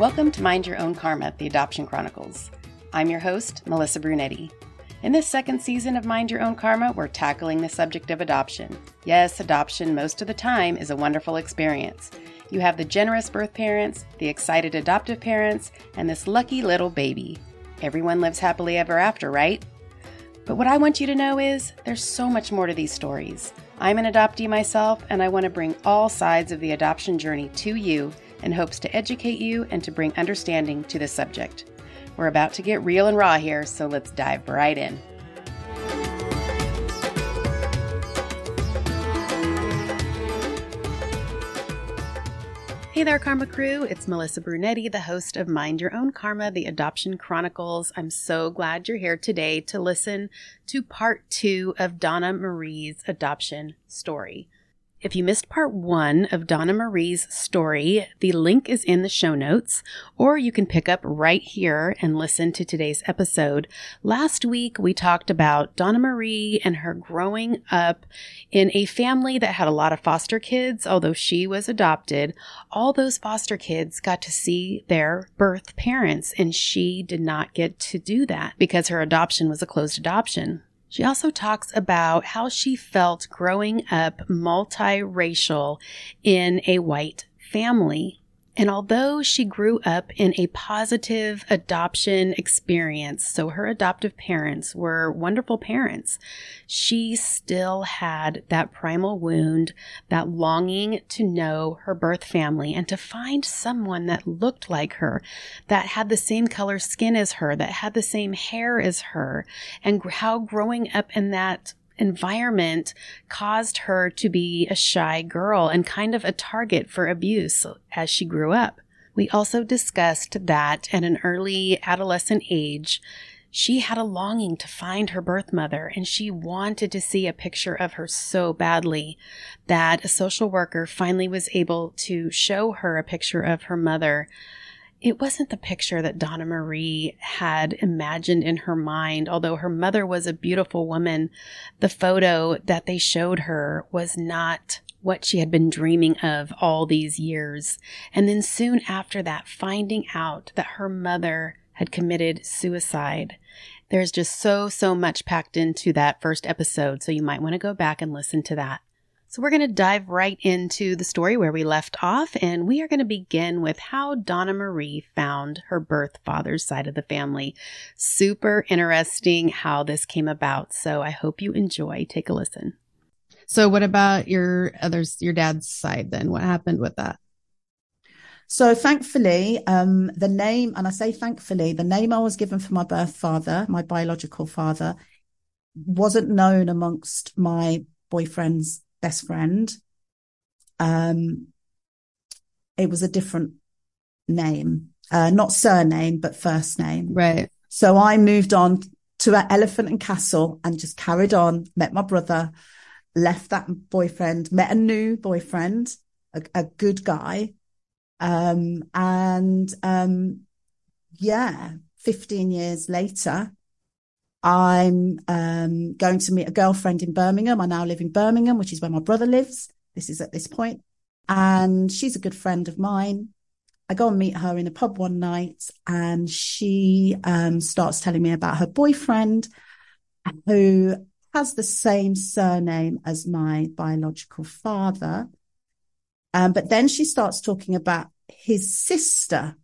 Welcome to Mind Your Own Karma, the Adoption Chronicles. I'm your host, Melissa Brunetti. In this second season of Mind Your Own Karma, we're tackling the subject of adoption. Yes, adoption most of the time is a wonderful experience. You have the generous birth parents, the excited adoptive parents, and this lucky little baby. Everyone lives happily ever after, right? But what I want you to know is there's so much more to these stories. I'm an adoptee myself, and I want to bring all sides of the adoption journey to you in hopes to educate you and to bring understanding to the subject. We're about to get real and raw here, so let's dive right in. Hey there, Karma Crew. It's Melissa Brunetti, the host of Mind Your Own Karma, the Adoption Chronicles. I'm so glad you're here today to listen to part two of Donna Marie's adoption story. If you missed part one of Donna Marie's story, the link is in the show notes, or you can pick up right here and listen to today's episode. Last week, we talked about Donna Marie and her growing up in a family that had a lot of foster kids, although she was adopted. All those foster kids got to see their birth parents, and she did not get to do that because her adoption was a closed adoption. She also talks about how she felt growing up multiracial in a white family. And although she grew up in a positive adoption experience, so her adoptive parents were wonderful parents, she still had that primal wound, that longing to know her birth family and to find someone that looked like her, that had the same color skin as her, that had the same hair as her, and how growing up in that environment caused her to be a shy girl and kind of a target for abuse as she grew up. We also discussed that at an early adolescent age, she had a longing to find her birth mother and she wanted to see a picture of her so badly that a social worker finally was able to show her a picture of her mother it wasn't the picture that Donna Marie had imagined in her mind. Although her mother was a beautiful woman, the photo that they showed her was not what she had been dreaming of all these years. And then soon after that, finding out that her mother had committed suicide. There's just so, so much packed into that first episode. So you might want to go back and listen to that. So we're going to dive right into the story where we left off, and we are going to begin with how Donna Marie found her birth father's side of the family. Super interesting how this came about. So I hope you enjoy. Take a listen. So what about your others, your dad's side then? What happened with that? So thankfully, um, the name, and I say thankfully, the name I was given for my birth father, my biological father, wasn't known amongst my boyfriend's best friend. Um, it was a different name, uh, not surname, but first name. Right. So I moved on to an Elephant and Castle and just carried on, met my brother, left that boyfriend, met a new boyfriend, a, a good guy. Um, and, um, yeah, 15 years later, I'm um, going to meet a girlfriend in Birmingham. I now live in Birmingham, which is where my brother lives. This is at this point. And she's a good friend of mine. I go and meet her in a pub one night and she um, starts telling me about her boyfriend who has the same surname as my biological father. Um, but then she starts talking about his sister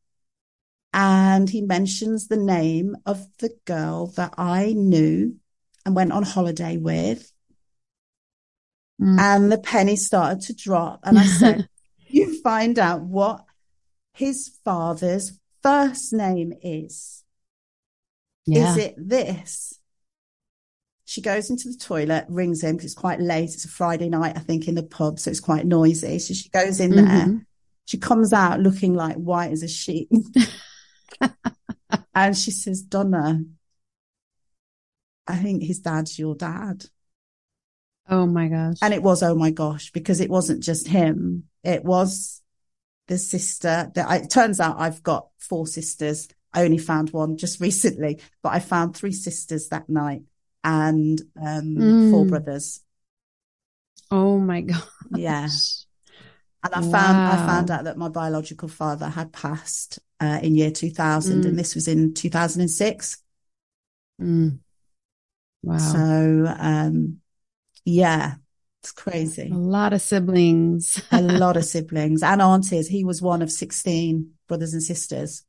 and he mentions the name of the girl that I knew and went on holiday with. Mm. And the penny started to drop. And I said, You find out what his father's first name is. Yeah. Is it this? She goes into the toilet, rings him because it's quite late. It's a Friday night, I think, in the pub. So it's quite noisy. So she goes in mm-hmm. there. She comes out looking like white as a sheet. and she says, Donna, I think his dad's your dad. Oh my gosh. And it was, oh my gosh, because it wasn't just him. It was the sister that I, it turns out I've got four sisters. I only found one just recently, but I found three sisters that night and um, mm. four brothers. Oh my god. Yeah. And I wow. found I found out that my biological father had passed uh, in year 2000, Mm. and this was in 2006. Mm. Wow. So, um, yeah, it's crazy. a lot of siblings. a lot of siblings and aunties. He was one of 16 brothers and sisters.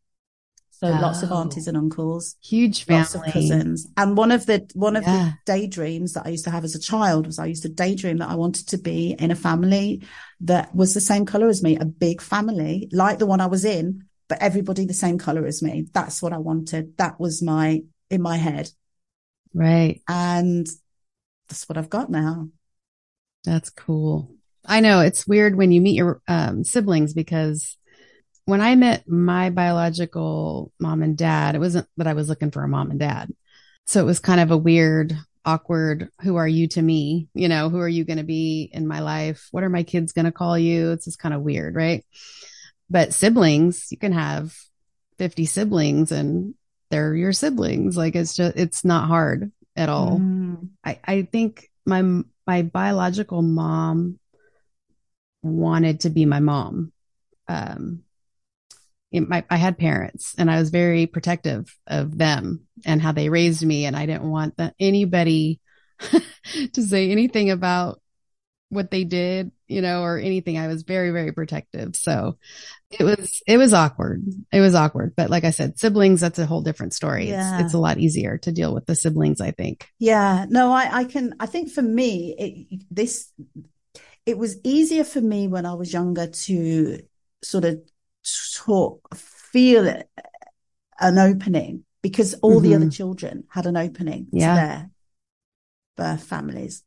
So lots of Oh. aunties and uncles, Huge family, lots of cousins. And one of the, one of Yeah. the daydreams that I used to have as a child was I used to daydream that I wanted to be in a family that was the same color as me, a big family like the one I was in, but everybody the same color as me. That's what I wanted. That was my, in my head. Right. And that's what I've got now. That's cool. I know it's weird when you meet your um, siblings because when I met my biological mom and dad, it wasn't that I was looking for a mom and dad. So it was kind of a weird, awkward, who are you to me? You know, who are you going to be in my life? What are my kids going to call you? It's just kind of weird, right? But siblings, you can have 50 siblings and they're your siblings. Like it's just, it's not hard at all. Mm. I, I think my my biological mom wanted to be my mom. Um, my, I had parents and I was very protective of them and how they raised me. And I didn't want that anybody to say anything about what they did, you know, or anything. I was very, very protective. So it was, it was awkward. It was awkward. But like I said, siblings, that's a whole different story. Yeah. It's, it's a lot easier to deal with the siblings, I think. Yeah, no, I, I can, I think for me, it, this, it was easier for me when I was younger to sort of talk, feel it, an opening because all the Mhm. other children had an opening Yeah. to their birth families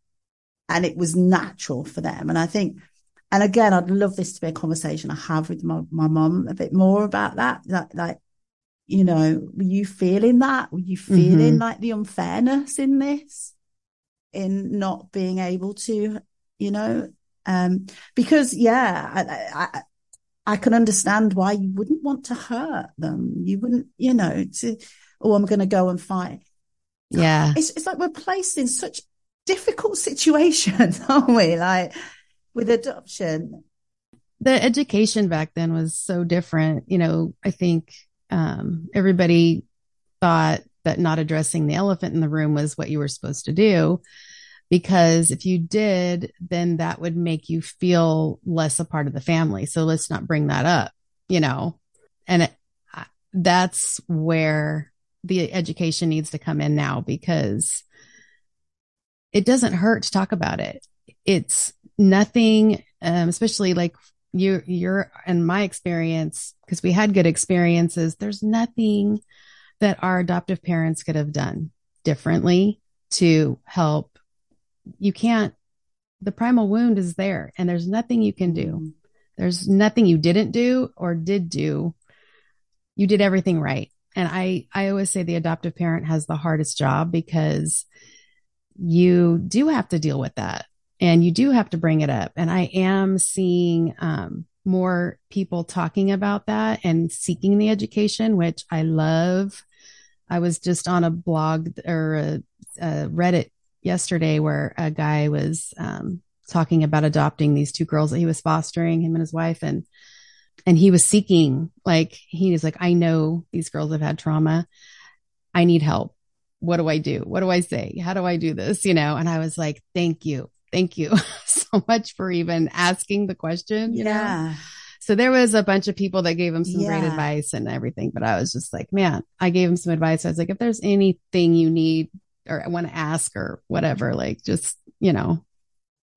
and it was natural for them. And I think, and again, I'd love this to be a conversation I have with my, my mum a bit more about that. Like, like, you know, were you feeling that? Were you feeling Mhm. like the unfairness in this? In not being able to, you know, um, because yeah, I, I, I can understand why you wouldn't want to hurt them. You wouldn't, you know, to, oh, I'm going to go and fight. Yeah. It's, it's like we're placed in such difficult situations, aren't we? Like with adoption. the education back then was so different. You know, I think um, everybody thought that not addressing the elephant in the room was what you were supposed to do. Because if you did, then that would make you feel less a part of the family. So let's not bring that up, you know? And it, that's where the education needs to come in now because it doesn't hurt to talk about it. It's nothing, um, especially like you, you're in my experience, because we had good experiences. There's nothing that our adoptive parents could have done differently to help. You can't, the primal wound is there and there's nothing you can do. There's nothing you didn't do or did do. You did everything right. And I, I always say the adoptive parent has the hardest job because you do have to deal with that and you do have to bring it up. And I am seeing, um, more people talking about that and seeking the education, which I love. I was just on a blog or a, a Reddit yesterday where a guy was, um, talking about adopting these two girls that he was fostering him and his wife and and he was seeking like he was like i know these girls have had trauma i need help what do i do what do i say how do i do this you know and i was like thank you thank you so much for even asking the question you know Yeah. so there was a bunch of people that gave him some great advice and everything but i was just like man i gave him some advice i was like if there's anything you need or want to ask or whatever like just you know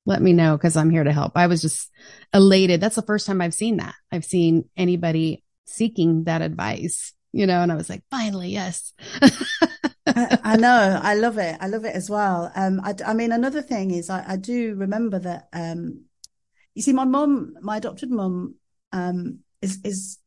let me know because I'm here to help. I was just elated. That's the first time I've seen that. I've seen anybody seeking that advice, you know, and I was like, finally, yes. I, I know. I love it. I love it as well. Um, I, I mean, another thing is I, I do remember that, um, you see, my mum, my adopted mum, um, is, is,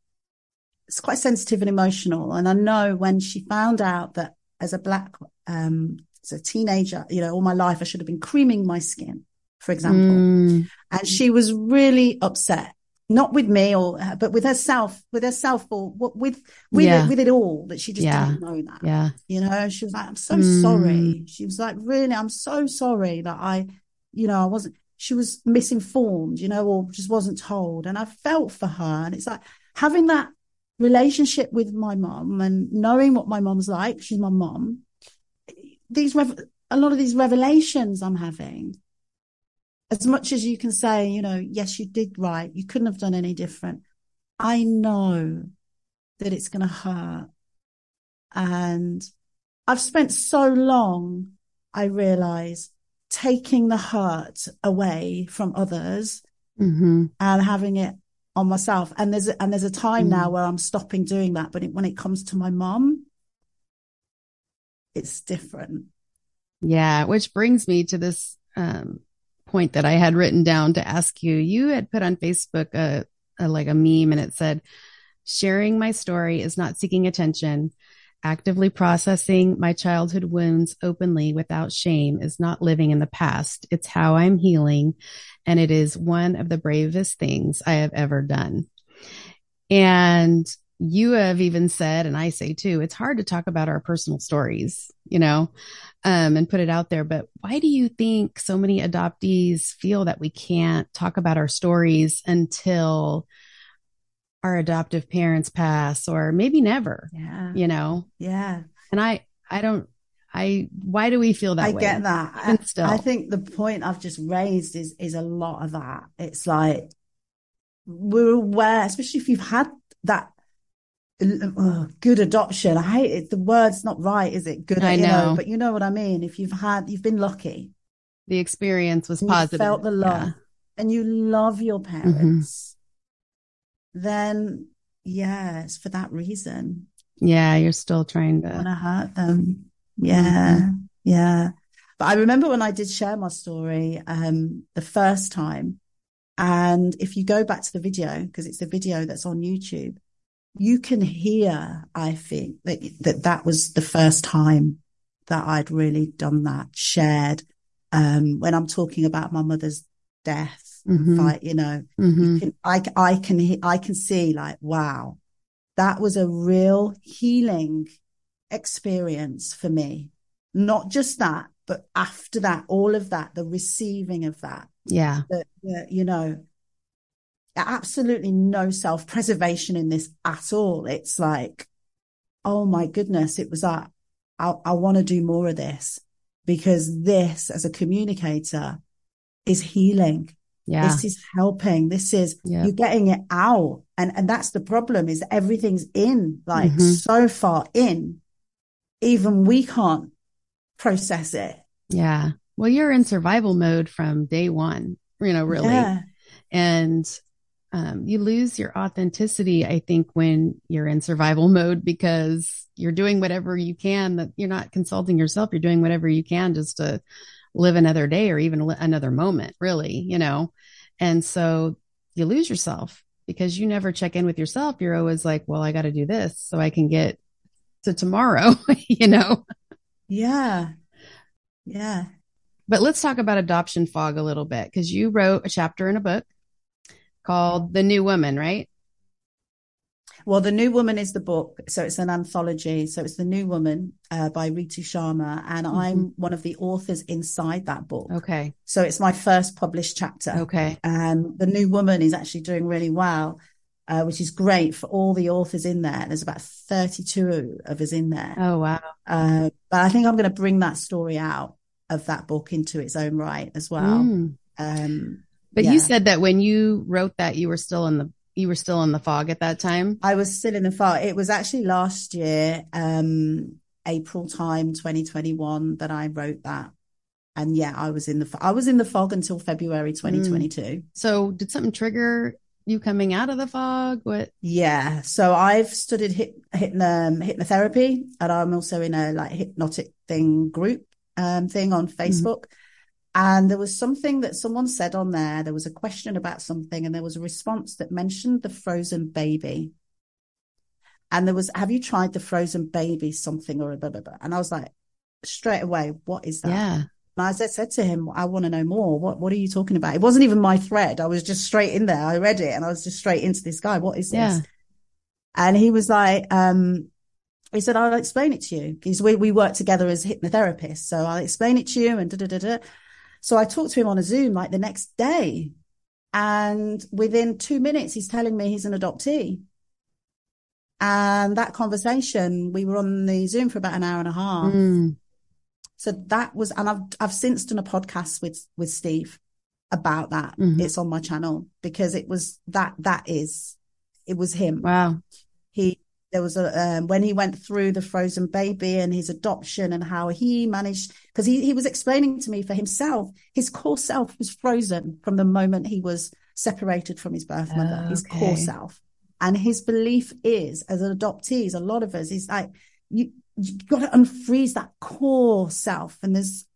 is quite sensitive and emotional. And I know when she found out that as a black, um, as a teenager, you know, all my life I should have been creaming my skin, for example. Mm, And she was really upset, not with me or, but with herself, with herself or what with, with Yeah. it, with it all that she just Yeah. didn't know that yeah. you know she was like i'm so Mm. sorry she was like really i'm so sorry that i you know i wasn't she was misinformed you know or just wasn't told and i felt for her and it's like having that relationship with my mom and knowing what my mom's like, she's my mom. These rev- a lot of these revelations I'm having, as much as you can say, you know, yes, you did right, you couldn't have done any different. I know that it's going to hurt. And I've spent so long, I realize, taking the hurt away from others Mm-hmm. and having it on myself. And there's a, and there's a time now where I'm stopping doing that. But it, when it comes to my mom, it's different. Yeah, which brings me to this um, point that I had written down to ask you. You had put on Facebook a, a like a meme, and it said, "Sharing my story is not seeking attention. Actively processing my childhood wounds openly without shame is not living in the past. It's how I'm healing, and it is one of the bravest things I have ever done." And you have even said, and I say too, it's hard to talk about our personal stories, you know, um, and put it out there. But why do you think so many adoptees feel that we can't talk about our stories until our adoptive parents pass or maybe never, Yeah. you know? Yeah. And I, I don't, I, why do we feel that I way? get that. I, still. I think the point I've just raised is is a lot of that. It's like we're aware, especially if you've had that uh, good adoption. I hate it. The word's not right, is it? Good, I you know. but you know what I mean. If you've had, you've been lucky, The experience was positive. felt the love, Yeah. and you love your parents, then yeah, it's for that reason. Yeah. You're still trying want to, to hurt them. Yeah, Mm-hmm. yeah. But I remember when I did share my story um, the first time, and if you go back to the video because it's the video that's on YouTube, you can hear. I think that that that was the first time that I'd really done that, shared. Um, when I'm talking about my mother's death, Mhm. fight, you know, Mhm. you can, I, I can, I can see like, wow, that was a real healing experience for me. Not just that, but after that, all of that, the receiving of that, yeah. the, the, you know, absolutely no self preservation in this at all. It's like, oh my goodness, it was that I, I want to do more of this because this as a communicator is healing. Yeah. This is helping. This is Yeah. you're getting it out. And and that's the problem is everything's in, like Mhm. so far in, even we can't process it. Yeah. Well, you're in survival mode from day one, you know, really. Yeah. And um, you lose your authenticity, I think, when you're in survival mode because you're doing whatever you can that you're not consulting yourself. You're doing whatever you can just to live another day or even another moment, really, you know? And so you lose yourself because you never check in with yourself. You're always like, well, I got to do this so I can get to tomorrow, you know? Yeah. Yeah. But let's talk about adoption fog a little bit because you wrote a chapter in a book called The New Woman, right? Well, The New Woman is the book. So it's an anthology. So it's The New Woman uh, by Ritu Sharma. And I'm one of the authors inside that book. Okay. So it's my first published chapter. Okay. And The New Woman is actually doing really well, uh, which is great for all the authors in there. There's about 32 of us in there. Oh, wow. Uh, but I think I'm going to bring that story out of that book into its own right as well. Mm. Um, But Yeah. you said that when you wrote that, you were still in the you were still in the fog at that time. I was still in the fog. It was actually last year, um, April time, 2021, that I wrote that. And yeah, I was in the, I was in the fog until February 2022. So, did something trigger you coming out of the fog? What? Yeah. So I've studied hip, hypno, hypnotherapy and I'm also in a like hypnotic thing group, um, thing on Facebook. And there was something that someone said on there. There was a question about something and there was a response that mentioned the frozen baby. And there was, have you tried the frozen baby something or a blah, blah, blah? And I was like, straight away, what is that? Yeah. And I said, said to him, I want to know more. What, what are you talking about? It wasn't even my thread. I was just straight in there. I read it and I was just straight into this guy. What is this? Yeah. And he was like, um, he said, I'll explain it to you because we, we work together as hypnotherapists. So I'll explain it to you and da, da, da, da. So I talked to him on a Zoom like the next day. And within two minutes, he's telling me he's an adoptee. And that conversation, we were on the Zoom for about an hour and a half. Mm. So that was, and I've, I've since done a podcast with, with Steve about that. Mhm. It's on my channel because it was that, that is, it was him. Wow. He, there was a, um, when he went through the frozen baby and his adoption and how he managed, because he, he was explaining to me for himself, his core self was frozen from the moment he was separated from his birth mother, his core self. And his belief is, as an adoptees, a lot of us, is like, you, you got to unfreeze that core self. And there's,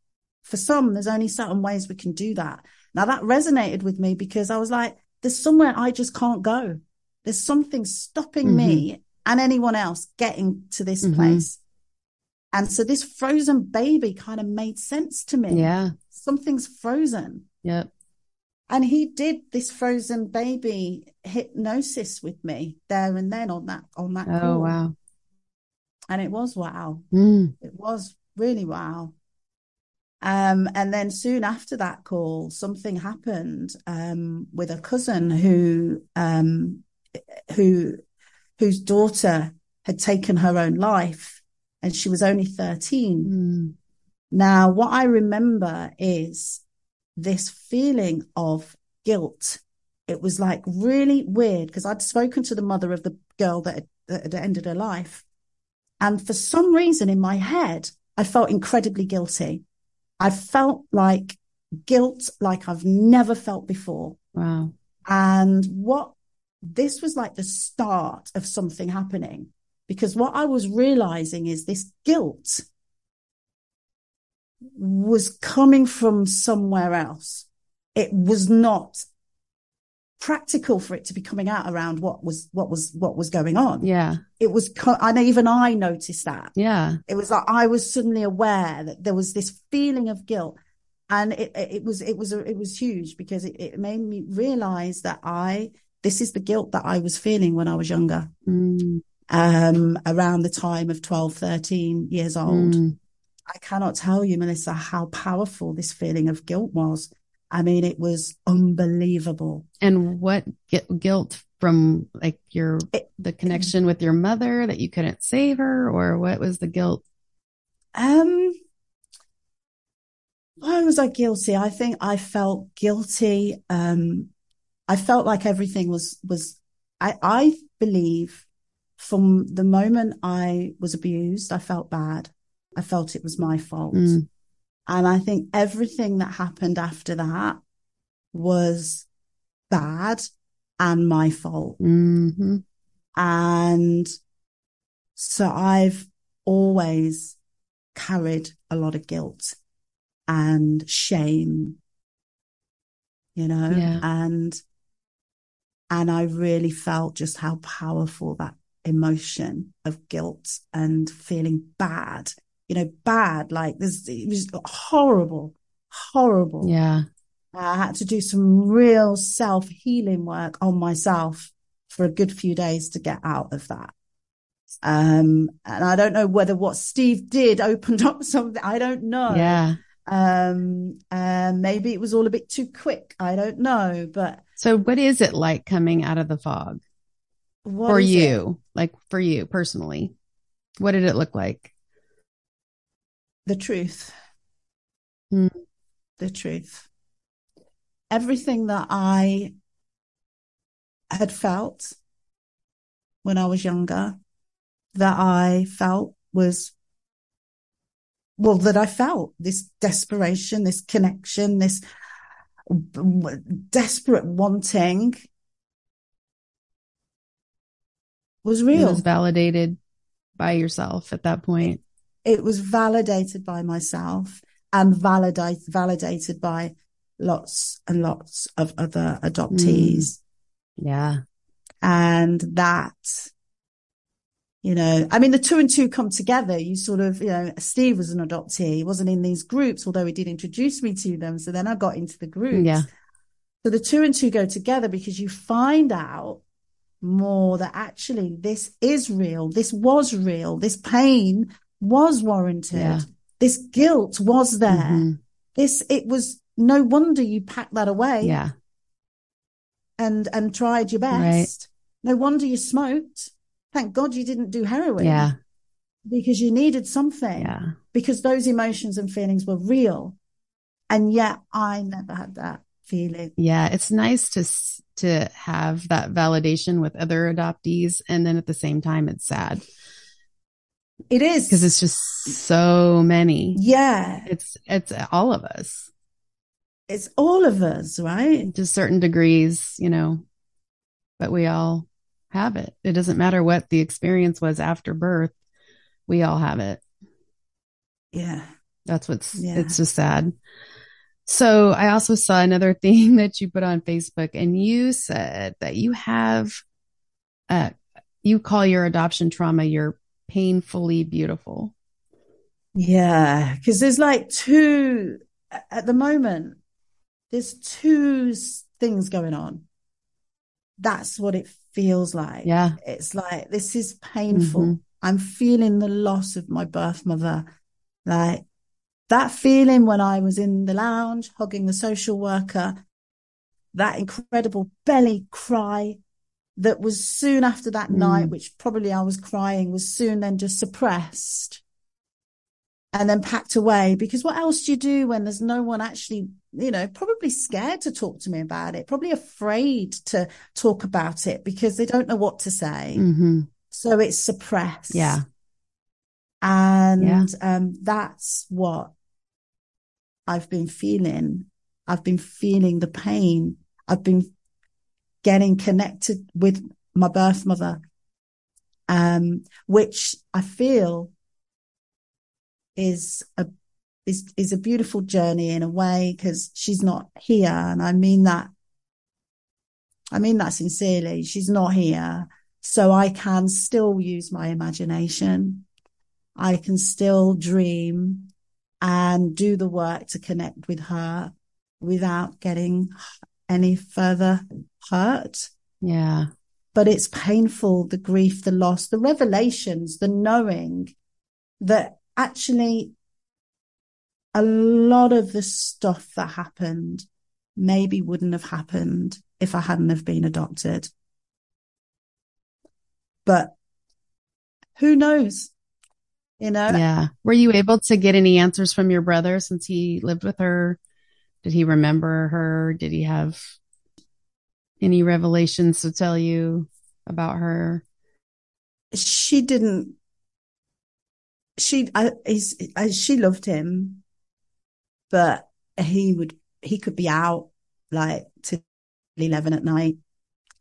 for some, there's only certain ways we can do that. Now that resonated with me because I was like, there's somewhere I just can't go. There's something stopping me and anyone else getting to this Mhm. place. And so this frozen baby kind of made sense to me. Yeah. Something's frozen. Yep. And he did this frozen baby hypnosis with me there and then on that on that Oh, call. wow. And it was wow. Mm. It was really wow. Um, and then soon after that call, something happened um, with a cousin who um, who whose daughter had taken her own life, and she was only thirteen. Mm. Now, what I remember is this feeling of guilt. It was like really weird because I'd spoken to the mother of the girl that had, that had ended her life. And for some reason in my head, I felt incredibly guilty. I felt like guilt like I've never felt before. Wow. And what this was like the start of something happening because what I was realizing is this guilt was coming from somewhere else. It was not practical for it to be coming out around what was, what was, what was going on. Yeah. It was, and even I noticed that Yeah. it was like I was suddenly aware that there was this feeling of guilt. And it, it it was, it was, it was huge because it, it made me realize that I, this is the guilt that I was feeling when I was younger, Mm. um, around the time of 12, 13 years old. Mm. I cannot tell you, Melissa, how powerful this feeling of guilt was. I mean, it was unbelievable. And what gu- guilt from like your, It- the connection with your mother that you couldn't save her or what was the guilt? Um, why was I guilty? I think I felt guilty. Um, I felt like everything was, was, I, I believe from the moment I was abused, I felt bad. I felt it was my fault. Mm. And I think everything that happened after that was bad and my fault. hmm And so I've always carried a lot of guilt and shame, you know, Yeah. and, and I really felt just how powerful that emotion of guilt and feeling bad, you know, bad, like this, it was horrible, horrible. Yeah. I had to do some real self healing work on myself for a good few days to get out of that. Um, and I don't know whether what Steve did opened up something. I don't know. Yeah. Um, um, maybe it was all a bit too quick. I don't know, but So what is it like coming out of the fog what for is it? you? Like for you personally? What did it look like? The truth. Hmm. The truth. Everything that I had felt when I was younger, that I felt was, well, that I felt this desperation, this connection, this desperate wanting was It real. was validated by yourself at that point. it was validated by myself and validate, validated by lots and lots of other adoptees. Mm. Yeah. And that, you know, I mean, the two and two come together. You sort of, you know, Steve was an adoptee. He wasn't in these groups, although he did introduce me to them. So then I got into the groups. Yeah. So the two and two go together because you find out more that actually this is real. This was real. This pain was warranted. Yeah. This guilt was there. Mhm. This, it was no wonder you packed that away Yeah. and, and tried your best. No wonder you smoked. Thank God you didn't do heroin. Yeah. Because you needed something. Yeah. Because those emotions and feelings were real. And yet I never had that feeling. Yeah. It's nice to, to have that validation with other adoptees. And then at the same time, it's sad. It is. Because it's just so many. Yeah. It's, it's all of us. It's all of us, right? To certain degrees, you know, but we all have it. It doesn't matter what the experience was after birth. We all have it. Yeah. That's what's, Yeah. it's just sad. So I also saw another thing that you put on Facebook and you said that you have, uh, you call your adoption trauma your painfully beautiful. Yeah. Cause there's like two, at the moment, there's two things going on. That's what it feels like. Yeah. It's like, this is painful. Mhm. I'm feeling the loss of my birth mother. Like that feeling when I was in the lounge hugging the social worker, that incredible belly cry that was soon after that Mm. night, which probably I was crying, was soon then just suppressed and then packed away. Because what else do you do when there's no one actually, you know, probably scared to talk to me about it, probably afraid to talk about it because they don't know what to say. hmm So it's suppressed. Yeah. And Yeah. um, that's what I've been feeling. I've been feeling the pain. I've been getting connected with my birth mother, um, which I feel is a is is a beautiful journey in a way because she's not here, and I mean that. I mean that sincerely. She's not here, so I can still use my imagination. I can still dream and do the work to connect with her without getting any further hurt. Yeah. But it's painful, the grief, the loss, the revelations, the knowing that actually a lot of the stuff that happened maybe wouldn't have happened if I hadn't have been adopted. But who knows? You know, Yeah. Were you able to get any answers from your brother since he lived with her? Did he remember her? Did he have any revelations to tell you about her? she didn't she I, he's, I, she loved him but he would he could be out like till 11 at night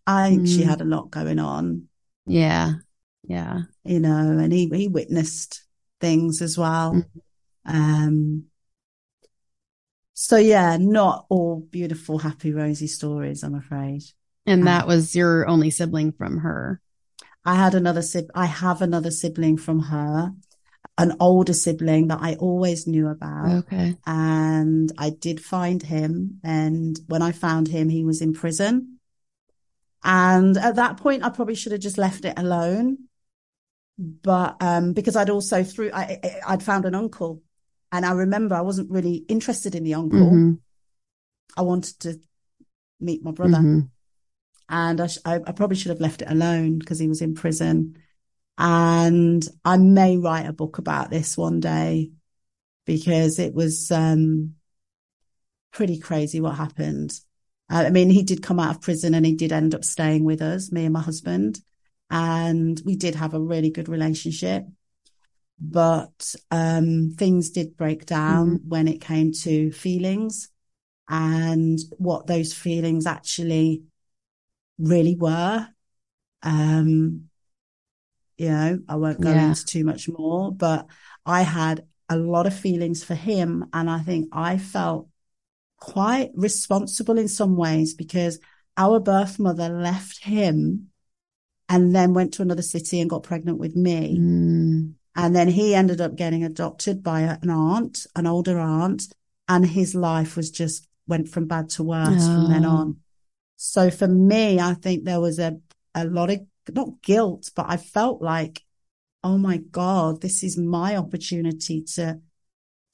i think she Mm. had a lot going on Yeah. Yeah. you know and he he witnessed things as well Mhm. um so yeah not all beautiful happy rosy stories i'm afraid And Um, that was your only sibling from her. I had another sib- I have another sibling from her, an older sibling that I always knew about. Okay. And I did find him. And when I found him, he was in prison. And at that point, I probably should have just left it alone. But, um, because I'd also through, I, I'd found an uncle and I remember I wasn't really interested in the uncle. Mhm. I wanted to meet my brother Mhm. and I, sh- I, I probably should have left it alone because he was in prison. And I may write a book about this one day because it was um, pretty crazy what happened. Uh, I mean, he did come out of prison and he did end up staying with us, me and my husband, and we did have a really good relationship. But um, things did break down when it came to feelings and what those feelings actually really were. Um, you know, I won't go Yeah. into too much more, but I had a lot of feelings for him. And I think I felt quite responsible in some ways because our birth mother left him and then went to another city and got pregnant with me. Mm. And then he ended up getting adopted by an aunt, an older aunt, and his life was just went from bad to worse from then Oh. on. So for me, I think there was a, a lot of not guilt, but I felt like, oh my God, this is my opportunity to,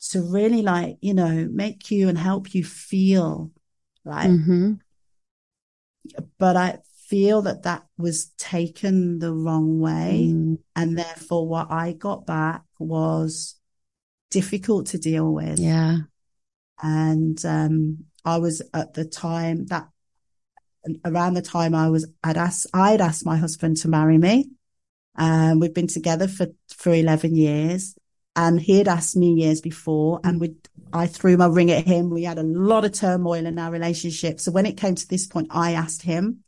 to really like, you know, make you and help you feel like, Mhm. but I feel that that was taken the wrong way. Mm. And therefore, what I got back was difficult to deal with. Yeah. And um, I was at the time that around the time I was, I'd asked, I'd asked my husband to marry me. Um, we'd been together for, for 11 years and he had asked me years before and we I threw my ring at him. We had a lot of turmoil in our relationship. So when it came to this point, I asked him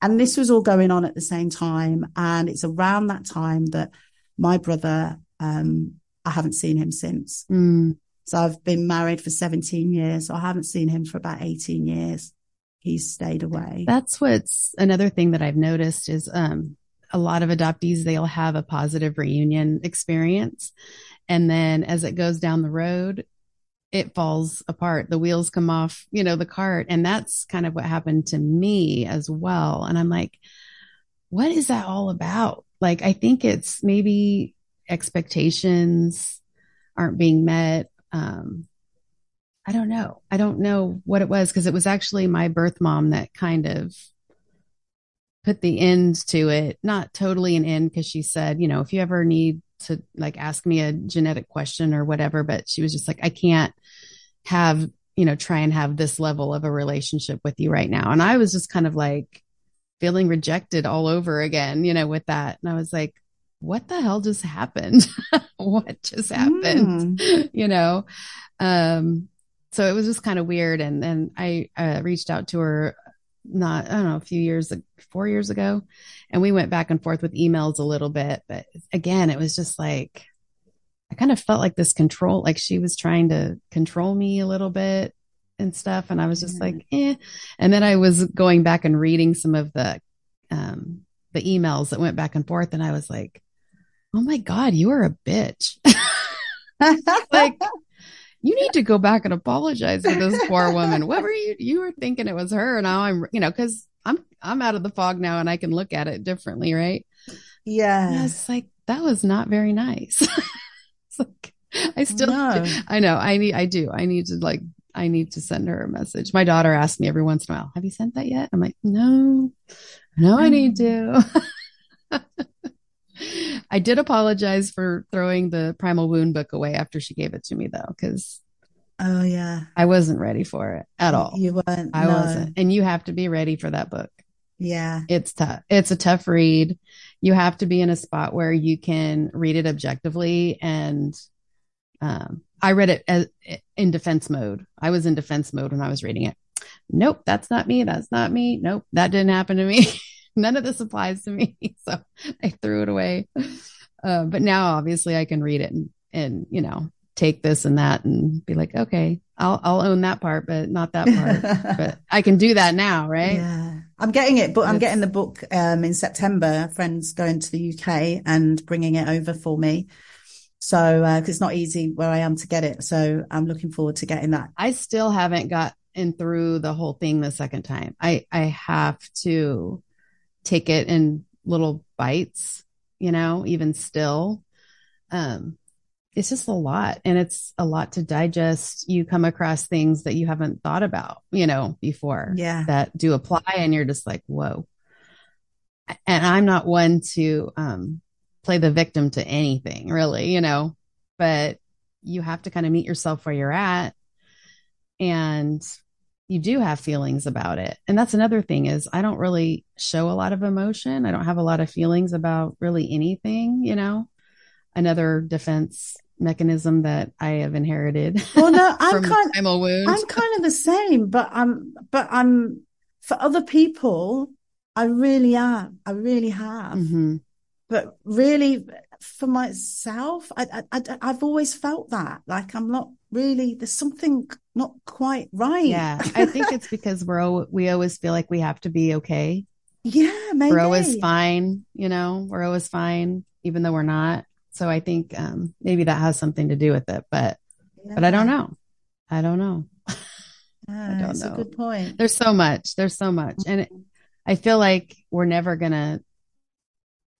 and this was all going on at the same time. And it's around that time that my brother, um, I haven't seen him since. Mm. So I've been married for 17 years. So I haven't seen him for about 18 years. He's stayed away. That's what's another thing that I've noticed is um, a lot of adoptees, they'll have a positive reunion experience. And then as it goes down the road, it falls apart. The wheels come off, you know, the cart. And that's kind of what happened to me as well. And I'm like, what is that all about? Like, I think it's maybe expectations aren't being met. Um, I don't know. I don't know what it was because it was actually my birth mom that kind of put the end to it. Not totally an end because she said, you know, if you ever need to like ask me a genetic question or whatever, but she was just like, I can't have, you know, try and have this level of a relationship with you right now. And I was just kind of like feeling rejected all over again, you know, with that. And I was like, what the hell just happened? what just happened? Mm. you know? Um, so it was just kind of weird. And then I uh, reached out to her not, I don't know, a few years, four years ago. And we went back and forth with emails a little bit. But again, it was just like, I kind of felt like this control, like she was trying to control me a little bit and stuff. And I was just Yeah. like, eh. And then I was going back and reading some of the, um, the emails that went back and forth. And I was like, oh my God, you are a bitch. like, you need to go back and apologize to this poor woman. What were you, you were thinking it was her. Now I'm, you know, cause I'm, I'm out of the fog now and I can look at it differently. Right. Yeah. It's like, that was not very nice. it's like, I still, No. I know. I need, I do. I need to like, I need to send her a message. My daughter asks me every once in a while, have you sent that yet? I'm like, no, no, I need to. I did apologize for throwing the primal wound book away after she gave it to me though, because Oh yeah. I wasn't ready for it at all. You weren't. I no. wasn't. And you have to be ready for that book. Yeah. It's tough. It's a tough read. You have to be in a spot where you can read it objectively. And um, I read it as, in defense mode. I was in defense mode when I was reading it. Nope, that's not me. That's not me. Nope, that didn't happen to me. None of this applies to me. So I threw it away. Uh, but now, obviously, I can read it and, and you know take this and that and be like, okay, I'll I'll own that part, but not that part. but I can do that now, right? Yeah, I'm getting it, but I'm It's- getting the book um, in September. Friend's going to the UK and bringing it over for me. So, uh 'cause it's not easy where I am to get it. So I'm looking forward to getting that. I still haven't gotten through the whole thing the second time. I I have to take it in little bites, you know, even still. Um it's just a lot and it's a lot to digest. You come across things that you haven't thought about, you know, before Yeah. that do apply and you're just like, whoa. And I'm not one to um play the victim to anything, really, you know, but you have to kind of meet yourself where you're at and you do have feelings about it. And that's another thing is I don't really show a lot of emotion. I don't have a lot of feelings about really anything, you know. Another defense mechanism that I have inherited Well, no, I'm kind. primal wound. I'm kind of the same, but I'm. But I'm. For other people, I really am. I really have. Mhm. But really, for myself, I, I, I, I've always felt that. Like I'm not really. There's something not quite right. Yeah, I think it's because we're we always feel like we have to be okay. yeah, maybe. We're always fine, you know. We're always fine, even though we're not. So I think um, maybe that has something to do with it, but but I don't know. I don't know. Yeah, don't it's know. a good point. There's so much. There's so much, and it, I feel like we're never gonna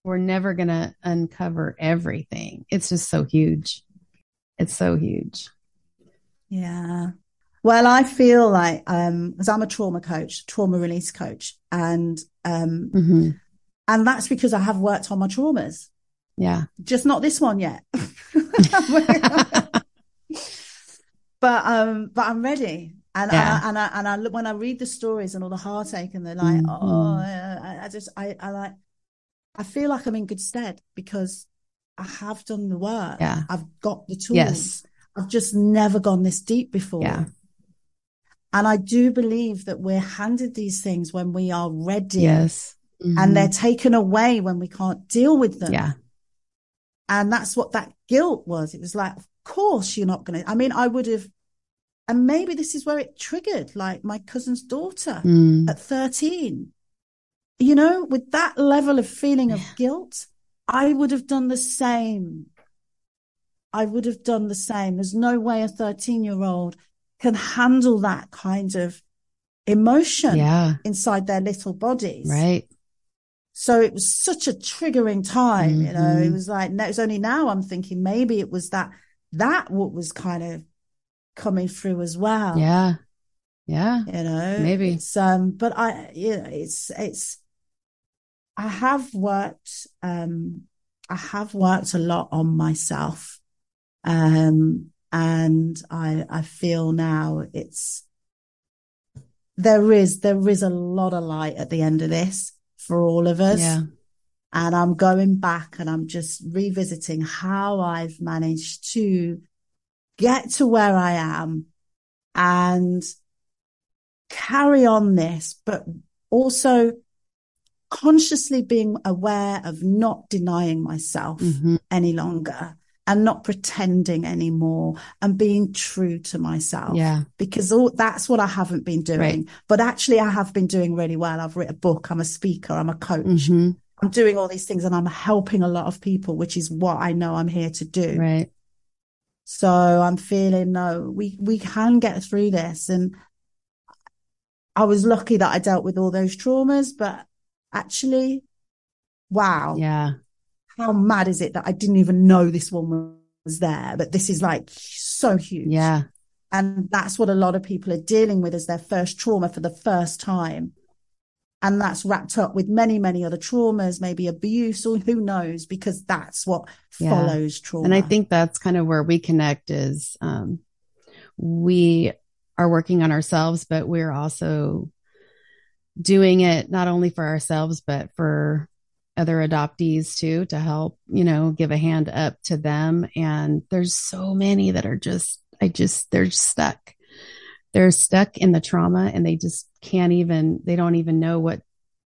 we're never gonna uncover everything. It's just so huge. It's so huge. Yeah. Well, I feel like, um, as I'm a trauma coach, trauma release coach, And, um, hmm and that's because I have worked on my traumas, Yeah. just not this one yet. but, um, but I'm ready. And, Yeah. and I, and I, and I look, when I read the stories and all the heartache and they're like, Mhm. oh, I, I just, I, I like, I feel like I'm in good stead because I have done the work. Yeah. I've got the tools. Yes. I've just never gone this deep before. Yeah. And I do believe that we're handed these things when we are ready Yes. and Mhm. they're taken away when we can't deal with them. yeah. And that's what that guilt was. It was like, of course you're not going to, I mean, I would have, and maybe this is where it triggered like my cousin's daughter Mm. at 13. You know, with that level of feeling of guilt, I would have done the same. I would have done the same. There's no way a 13 year old can handle that kind of emotion Yeah. inside their little bodies. Right. So it was such a triggering time, you know, it Mhm. was like, no, it's only now I'm thinking maybe it was that, that what was kind of coming through as well. Yeah. Yeah. You know, Maybe. it's, um, but I, you know, it's, it's, I have worked, um, I have worked a lot on myself. Um, and I, I feel now it's, there is, there is a lot of light at the end of this for all of us. Yeah. And I'm going back and I'm just revisiting how I've managed to get to where I am and carry on this, but also consciously being aware of not denying myself Mhm. any longer and not pretending anymore and being true to myself Yeah. because all, that's what I haven't been doing. Right. But actually, I have been doing really well. I've written a book. I'm a speaker. I'm a coach. Mhm. I'm doing all these things and I'm helping a lot of people, which is what I know I'm here to do. Right. So I'm feeling no, we, we can get through this. And I was lucky that I dealt with all those traumas, but actually, wow, Yeah. how mad is it that I didn't even know this one was there, but this is like so huge. Yeah. And that's what a lot of people are dealing with as their first trauma for the first time. And that's wrapped up with many, many other traumas, maybe abuse or who knows, because that's what Yeah. follows trauma. And I think that's kind of where we connect is um, we are working on ourselves, but we're also doing it not only for ourselves, but for other adoptees too, to help, you know, give a hand up to them. And there's so many that are just, I just, they're stuck. They're stuck in the trauma and they just can't even, they don't even know what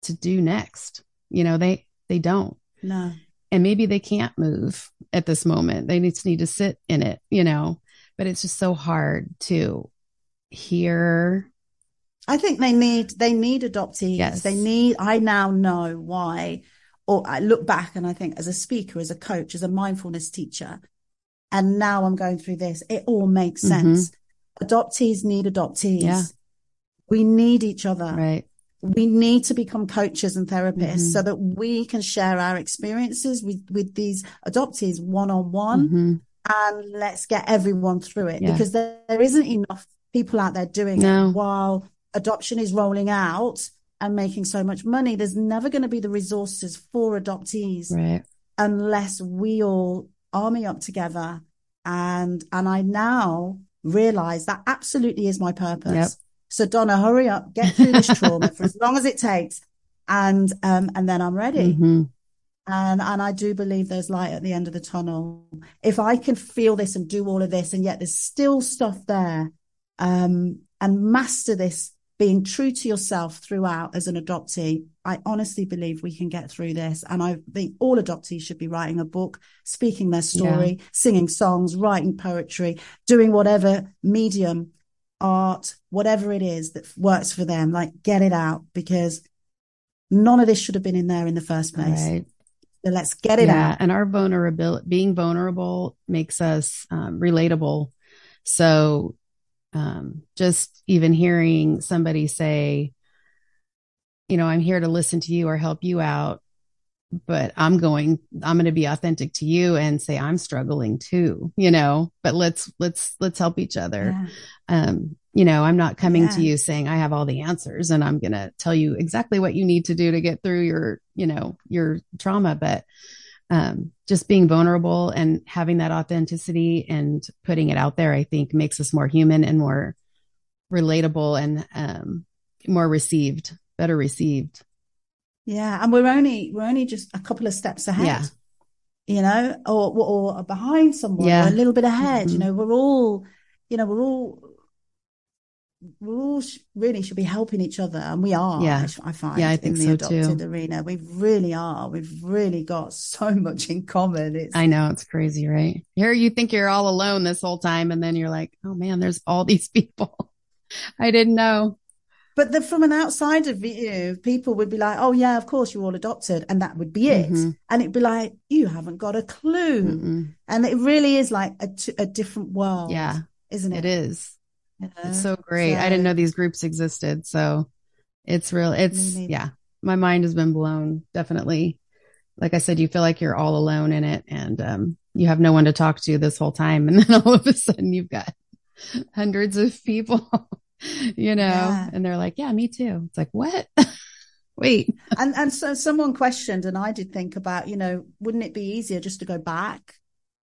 to do next. You know, they, they don't no. and maybe they can't move at this moment. They just need to sit in it, you know, but it's just so hard to hear. I think they need they need adoptees. Yes. They need I now know why or I look back and I think as a speaker, as a coach, as a mindfulness teacher, and now I'm going through this, it all makes Mhm. sense. Adoptees need adoptees. Yeah. We need each other. Right. We need to become coaches and therapists Mhm. so that we can share our experiences with, with these adoptees one on one and let's get everyone through it Yeah. because there, there isn't enough people out there doing No. it while adoption is rolling out and making so much money there's never going to be the resources for adoptees Right. unless we all army up together and and I now realize that absolutely is my purpose Yep. so Donna hurry up get through this trauma for as long as it takes and um and then I'm ready Mhm. and and I do believe there's light at the end of the tunnel. If I can feel this and do all of this, and yet there's still stuff there, um, and master this, being true to yourself throughout as an adoptee, I honestly believe we can get through this. And I think all adoptees should be writing a book, speaking their story, singing songs, writing poetry, doing whatever medium, art, whatever it is that works for them. Like get it out because none of this should have been in there in the first place. Right. So let's get it yeah. out. And our vulnerability, being vulnerable makes us um, relatable. So um, just even hearing somebody say, you know, I'm here to listen to you or help you out, but I'm going, I'm going to be authentic to you and say I'm struggling too, you know, but let's, let's, let's help each other. Yeah. Um, you know, I'm not coming Yeah. to you saying I have all the answers and I'm going to tell you exactly what you need to do to get through your, you know, your trauma, but um, just being vulnerable and having that authenticity and putting it out there, I think makes us more human and more relatable and um, more received, better received. Yeah, and we're only we're only just a couple of steps ahead. Yeah. You know, or or behind someone, Yeah. or a little bit ahead. You Mhm. know, we're all, you know, we're all we all sh- really should be helping each other, and we are. Yeah. I, I find. Yeah, I in think the so adopted too. arena, we really are. We've really got so much in common. It's I know it's crazy, right? Here you think you're all alone this whole time, and then you're like, oh man, there's all these people. I didn't know. But the, from an outsider view, people would be like, "Oh yeah, of course you're all adopted," and that would be it. Mhm. And it'd be like, "You haven't got a clue." Mm-mm. And it really is like a, t- a different world, Yeah, isn't it? it is. It's so great. I didn't know these groups existed. So it's real. It's, neither. yeah, my mind has been blown. Definitely. Like I said, you feel like you're all alone in it and, um, you have no one to talk to this whole time. And then all of a sudden you've got hundreds of people, you know, Yeah. and they're like, yeah, me too. It's like, what? Wait. and and so someone questioned, and I did think about, you know, wouldn't it be easier just to go back?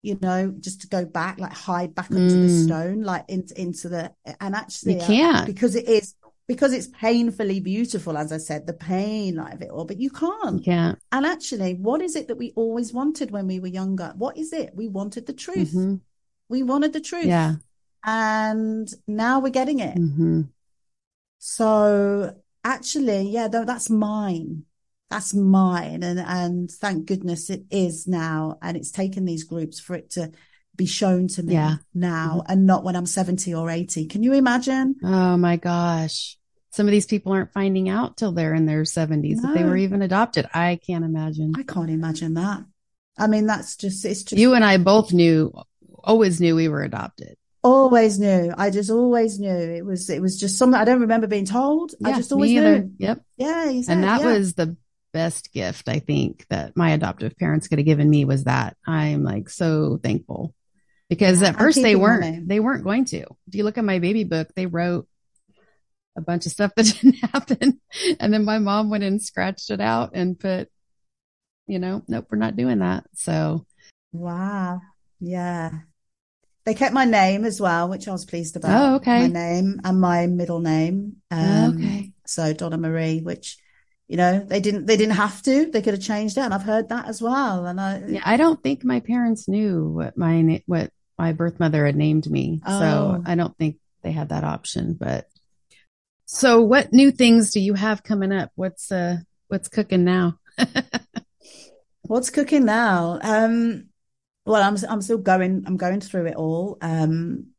You know, just to go back, like hide back under the Mm. stone, like into into the and actually You uh, can't. because it is because it's painfully beautiful, as I said, the pain like of it all, but you can't. can't. And actually, what is it that we always wanted when we were younger? What is it? We wanted the truth. Mhm. We wanted the truth. Yeah. And now we're getting it. hmm So actually, yeah, tho- that's mine. That's mine. And, and thank goodness it is now. And it's taken these groups for it to be shown to me Yeah. now mm-hmm. and not when I'm 70 or 80. Can you imagine? Oh my gosh. Some of these people aren't finding out till they're in their 70s that they were even adopted. I can't imagine. I can't imagine that. I mean, that's just, it's just You and I both knew, always knew we were adopted. always knew. I just always knew it was, it was just something I don't remember being told. I just always knew. Yep. Yeah. And that yeah. was the best gift I think that my adoptive parents could have given me was that. I'm like so thankful because Yeah, at first they weren't, they weren't going to. If you look at my baby book, they wrote a bunch of stuff that didn't happen. And then my mom went and scratched it out and put, you know, nope, we're not doing that. So Wow. Yeah. They kept my name as well, which I was pleased about. Oh, okay. My name and my middle name. Um, Okay. So Donna Marie, which, you know, they didn't, they didn't have to, they could have changed it. And I've heard that as well. And I, Yeah, I don't think my parents knew what my what my birth mother had named me. So Oh. I don't think they had that option, but so what new things do you have coming up? What's uh what's cooking now? what's cooking now? Um, well, I'm, I'm still going, I'm going through it all. Um,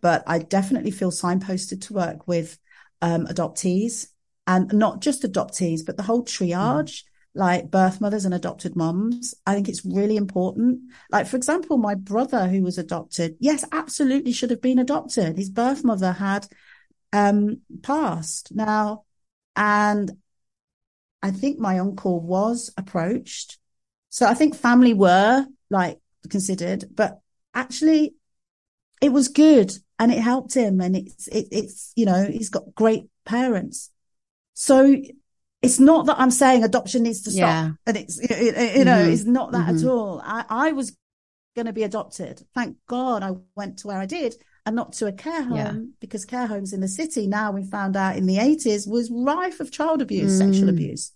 but I definitely feel signposted to work with, um, adoptees and not just adoptees, but the whole triage, like birth mothers and adopted moms. I think it's really important. Like, for example, my brother who was adopted, yes, absolutely should have been adopted. His birth mother had, um, passed now. And I think my uncle was approached. So I think family were like considered, but actually it was good and it helped him. And it's, it, it's, you know, he's got great parents. So it's not that I'm saying adoption needs to stop Yeah. and it's, you know, you know, Mhm. it's not that at Mhm. all. I, I was going to be adopted. Thank God I went to where I did and not to a care home Yeah. because care homes in the city now we found out in the eighties was rife of child abuse, sexual Mm. abuse.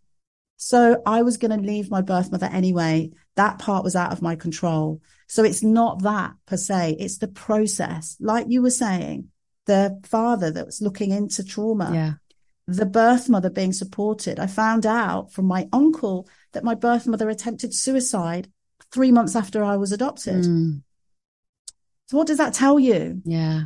So I was going to leave my birth mother anyway. That part was out of my control. So it's not that per se. It's the process. Like you were saying, the father that was looking into trauma, Yeah. The birth mother being supported. I found out from my uncle that my birth mother attempted suicide three months after I was adopted. Mm, So what does that tell you? yeah.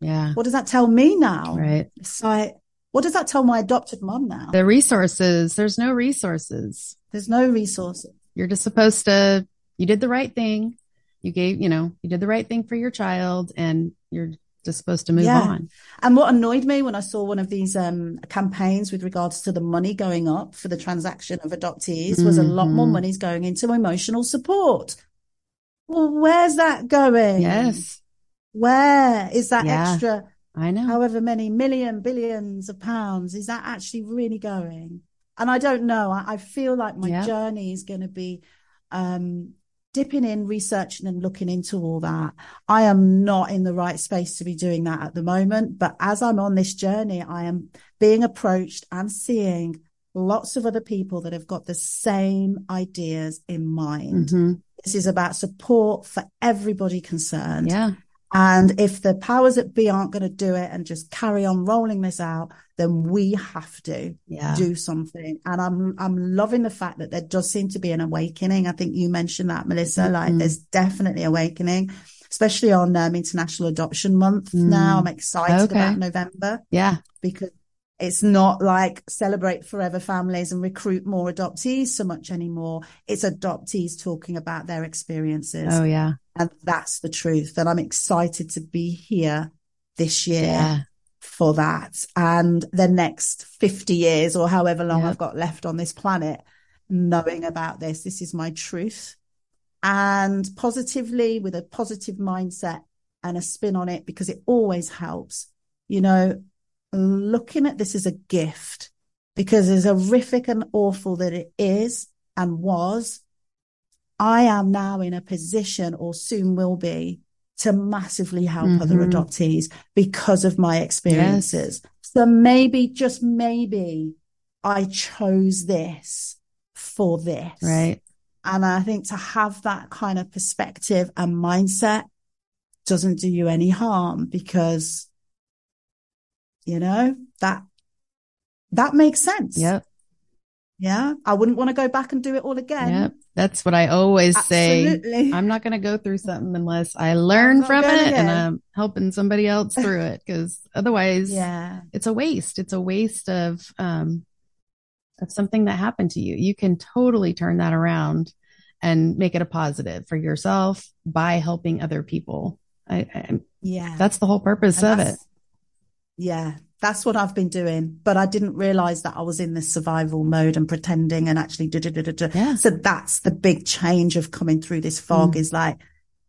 Yeah. What does that tell me now? Right. It's like, what does that tell my adopted mom now? The resources, there's no resources. There's no resources. You're just supposed to you did the right thing. You gave, you know, you did the right thing for your child and you're just supposed to move Yeah. on. And what annoyed me when I saw one of these um, campaigns with regards to the money going up for the transaction of adoptees was a lot more Mhm. money's going into emotional support. Well, where's that going? Yes. Where is that Yeah. extra I know. however many million billions of pounds is that actually really going and i don't know i, I feel like my Yep. journey is going to be um dipping in researching and looking into all that i am not in the right space to be doing that at the moment but as i'm on this journey i am being approached and seeing lots of other people that have got the same ideas in mind Mhm. this is about support for everybody concerned Yeah. And if the powers that be aren't going to do it and just carry on rolling this out, then we have to Yeah. do something. And I'm I'm loving the fact that there does seem to be an awakening. I think you mentioned that, Melissa. Like Mhm. there's definitely awakening, especially on um, International Adoption Month. Mm. Now I'm excited Okay. about November Yeah. because it's not like celebrate forever families and recruit more adoptees so much anymore. It's adoptees talking about their experiences. Oh, yeah. And that's the truth. And I'm excited to be here this year Yeah. for that. And the next 50 years or however long Yep. I've got left on this planet, knowing about this. This is my truth. And positively with a positive mindset and a spin on it because it always helps. You know, looking at this as a gift because as horrific and awful that it is and was, I am now in a position or soon will be to massively help other Mhm. adoptees because of my experiences. So maybe, just maybe I chose this for this. Right. And I think to have that kind of perspective and mindset doesn't do you any harm because, you know, that, that makes sense. Yep. Yeah. I wouldn't want to go back and do it all again. Yep. That's what I always say. Absolutely. I'm not going to go through something unless I learn from it and. I'm helping somebody else through it because otherwise yeah. it's a waste. It's a waste of, um, of something that happened to you. You can totally turn that around and make it a positive for yourself by helping other people. I, I Yeah. that's the whole purpose And of it. Yeah, that's what I've been doing. But I didn't realize that I was in this survival mode and pretending and actually da da da da da. Yeah. So that's the big change of coming through this fog Mm. is like,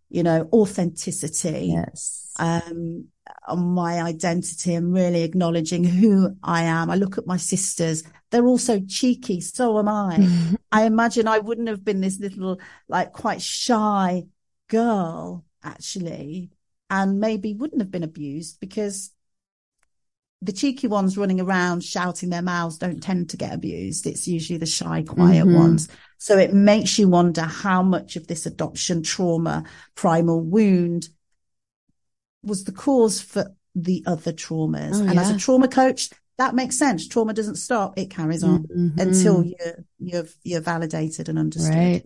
you know, authenticity. Yes. Um, on my identity and really acknowledging who I am. I look at my sisters. They're all so cheeky. So am I. I imagine I wouldn't have been this little, like quite shy girl, actually, and maybe wouldn't have been abused because the cheeky ones running around shouting their mouths don't tend to get abused. It's usually the shy, quiet Mhm. ones. So it makes you wonder how much of this adoption trauma, primal wound was the cause for the other traumas. Oh, and as a trauma coach, that makes sense. Trauma doesn't stop. It carries on Mhm. until you're, you're, you're validated and understood. Right.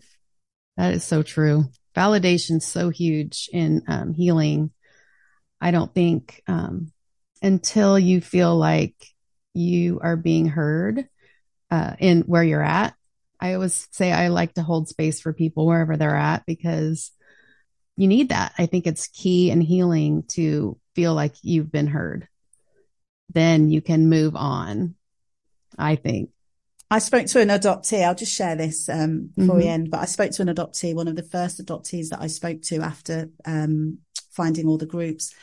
That is so true. Validation's so huge in um, healing. I don't think um, until you feel like you are being heard uh, in where you're at. I always say I like to hold space for people wherever they're at because you need that. I think it's key in healing to feel like you've been heard. Then you can move on. I think. I spoke to an adoptee. I'll just share this um, before we Mhm. end. But I spoke to an adoptee, one of the first adoptees that I spoke to after um, finding all the groups.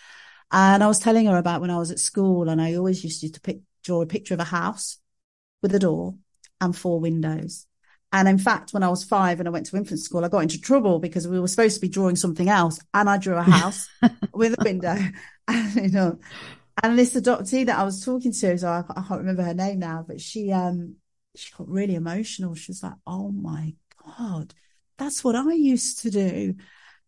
And I was telling her about when I was at school, and I always used to pick, draw a picture of a house with a door and four windows. And in fact, when I was five and I went to infant school, I got into trouble because we were supposed to be drawing something else, and I drew a house with a window. And, you know, and this adoptee that I was talking to, so I, I can't remember her name now, but she um she got really emotional. She was like, "Oh my god, that's what I used to do,"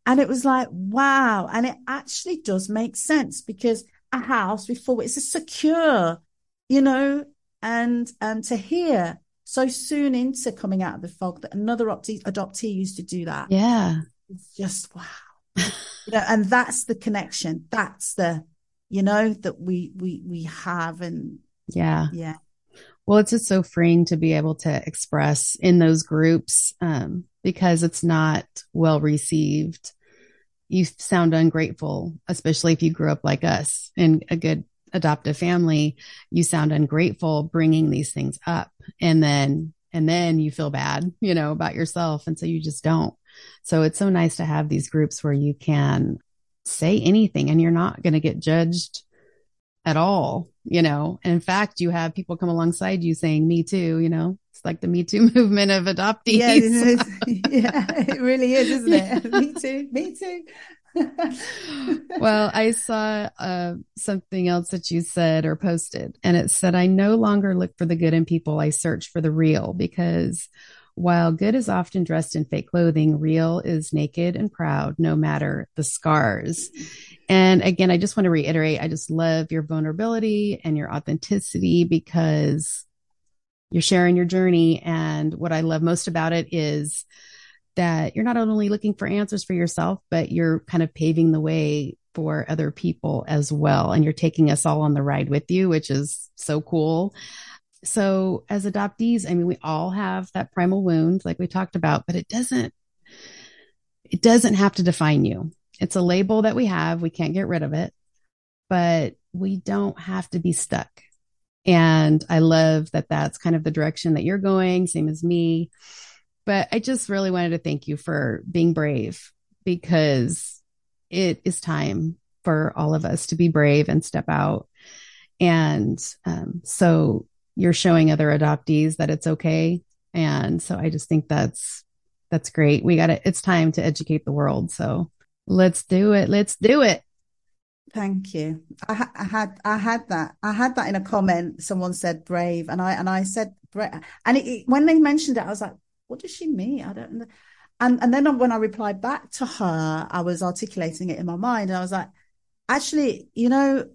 and it was like, "Wow!" And it actually does make sense because a house before it's a secure, you know, and and to hear so soon into coming out of the fog that another adoptee, adoptee used to do that. Yeah. It's just wow. you know, and that's the connection. That's the, you know, that we we we have and Yeah. yeah. Well, it's just so freeing to be able to express in those groups um, because it's not well received. You sound ungrateful, especially if you grew up like us in a good adoptive family. You sound ungrateful bringing these things up, and then and then you feel bad, you know, about yourself, and so you just don't. So it's so nice to have these groups where you can say anything, and you're not going to get judged at all, you know. And in fact, you have people come alongside you saying, me too, you know, it's like the Me Too movement of adoptees. Yeah, it is. yeah, it really is, isn't it? me too. Me too. well, I saw uh, something else that you said or posted, and it said, I no longer look for the good in people. I search for the real because while good is often dressed in fake clothing, real is naked and proud, no matter the scars. And again, I just want to reiterate I just love your vulnerability and your authenticity because you're sharing your journey. And what I love most about it is that you're not only looking for answers for yourself, but you're kind of paving the way for other people as well. And you're taking us all on the ride with you, which is so cool. So as adoptees, I mean, we all have that primal wound, like we talked about, but it doesn't, it doesn't have to define you. It's a label that we have. We can't get rid of it, but we don't have to be stuck. And I love that that's kind of the direction that you're going, same as me. But I just really wanted to thank you for being brave because it is time for all of us to be brave and step out. And um, so you're showing other adoptees that it's okay. And so I just think that's that's great. We got it. It's time to educate the world. So let's do it. Let's do it. Thank you. I, ha- I, had I had that I had that in a comment. Someone said brave, and I and I said brave. And it, it, when they mentioned it, I was like, what does she mean? I don't know. And and then when I replied back to her, I was articulating it in my mind, and I was like, actually, you know,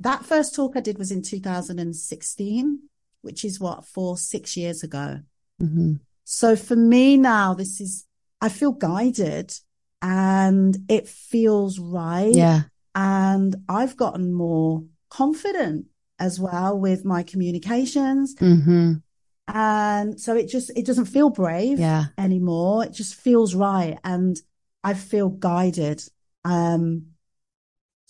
that first talk I did was in 2016, which is what four six years ago. Mm-hmm. So for me now, this is I feel guided, and it feels right. Yeah. And I've gotten more confident as well with my communications. Mm-hmm. And so it just, it doesn't feel brave yeah. anymore. It just feels right. And I feel guided, um,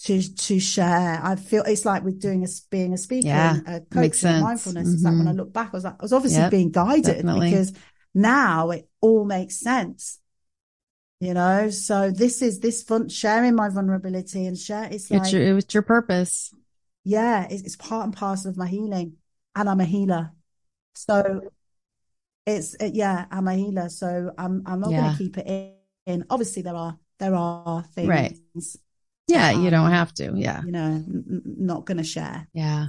to, to share. I feel it's like with doing a, being a speaker, yeah, a coach in mindfulness. Mm-hmm. It's like when I mm-hmm. look back, I was like, I was obviously yep, being guided definitely. because now it all makes sense you know so this is this fun sharing my vulnerability and share it's like it's your, it's your purpose yeah it's, it's part and parcel of my healing and i'm a healer so it's it, yeah, I'm a healer, so I'm I'm not yeah. going to keep it in. Obviously, there are there are things. Right. Yeah, you don't um, have to. Yeah. You know, n- not going to share. Yeah.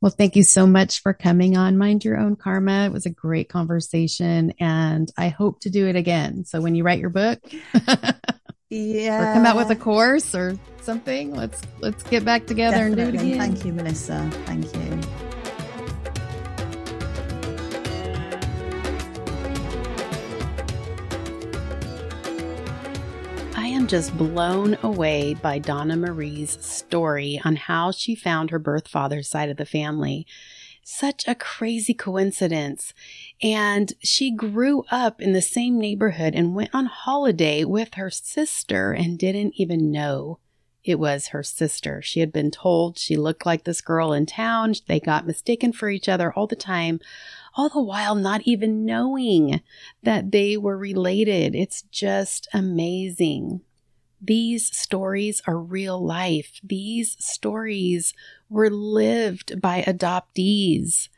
Well, thank you so much for coming on Mind Your Own Karma. It was a great conversation and I hope to do it again. So when you write your book, yeah, or come out with a course or something, let's let's get back together Definitely. and do it again. Thank you, Melissa. Thank you. Just blown away by Donna Marie's story on how she found her birth father's side of the family. Such a crazy coincidence. And she grew up in the same neighborhood and went on holiday with her sister and didn't even know it was her sister. She had been told she looked like this girl in town. They got mistaken for each other all the time, all the while not even knowing that they were related. It's just amazing. These stories are real life. These stories were lived by adoptees.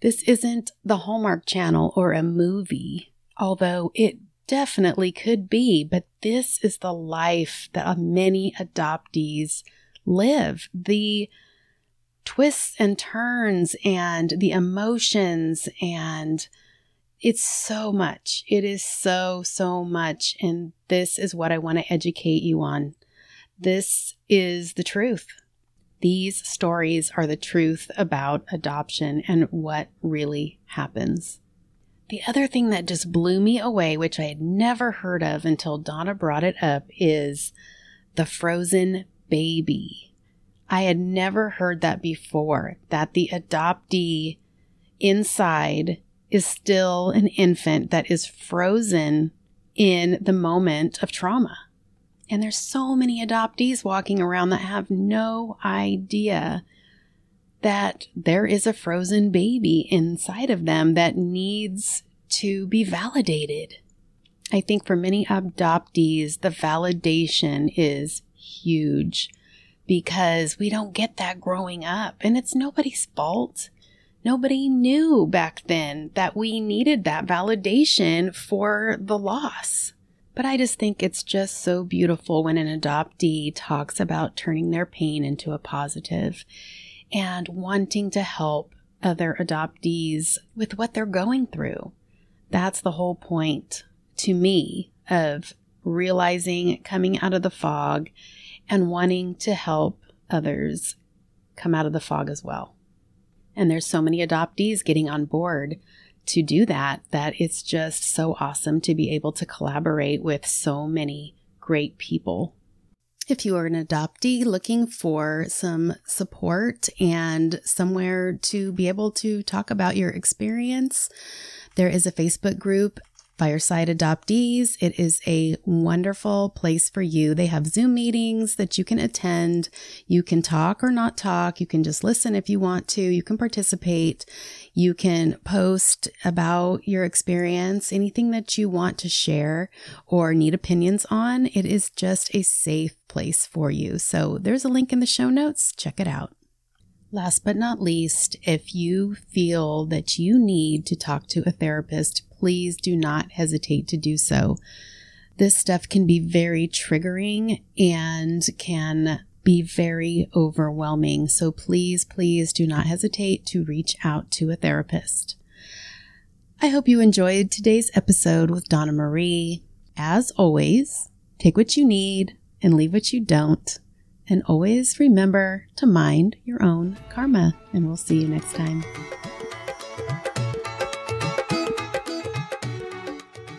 This isn't the Hallmark Channel or a movie, although it definitely could be, but this is the life that many adoptees live. The twists and turns and the emotions and it's so much. It is so, so much. And this is what I want to educate you on. This is the truth. These stories are the truth about adoption and what really happens. The other thing that just blew me away, which I had never heard of until Donna brought it up, is the frozen baby. I had never heard that before, that the adoptee inside is still an infant that is frozen in the moment of trauma. And there's so many adoptees walking around that have no idea that there is a frozen baby inside of them that needs to be validated. I think for many adoptees, the validation is huge. because we don't get that growing up. And it's nobody's fault. Nobody knew back then that we needed that validation for the loss. But I just think it's just so beautiful when an adoptee talks about turning their pain into a positive and wanting to help other adoptees with what they're going through. That's the whole point to me of realizing coming out of the fog and wanting to help others come out of the fog as well. And there's so many adoptees getting on board to do that that it's just so awesome to be able to collaborate with so many great people. If you are an adoptee looking for some support and somewhere to be able to talk about your experience, there is a Facebook group Fireside Adoptees. It is a wonderful place for you. They have Zoom meetings that you can attend. You can talk or not talk. You can just listen if you want to. You can participate. You can post about your experience, anything that you want to share or need opinions on. It is just a safe place for you. So there's a link in the show notes. Check it out. Last but not least, if you feel that you need to talk to a therapist, please do not hesitate to do so. This stuff can be very triggering and can be very overwhelming. So please, please do not hesitate to reach out to a therapist. I hope you enjoyed today's episode with Donna Marie. As always, take what you need and leave what you don't. And always remember to mind your own karma. And we'll see you next time.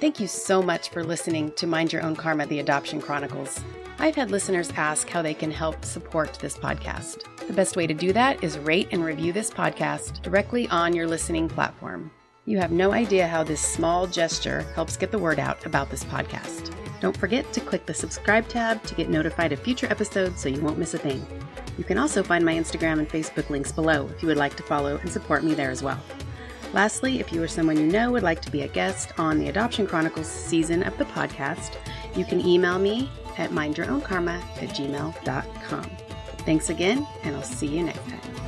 Thank you so much for listening to Mind Your Own Karma, the Adoption Chronicles. I've had listeners ask how they can help support this podcast. The best way to do that is rate and review this podcast directly on your listening platform. You have no idea how this small gesture helps get the word out about this podcast. Don't forget to click the subscribe tab to get notified of future episodes so you won't miss a thing. You can also find my Instagram and Facebook links below if you would like to follow and support me there as well. Lastly, if you or someone you know would like to be a guest on the Adoption Chronicles season of the podcast, you can email me at mindyourownkarma at gmail.com. Thanks again, and I'll see you next time.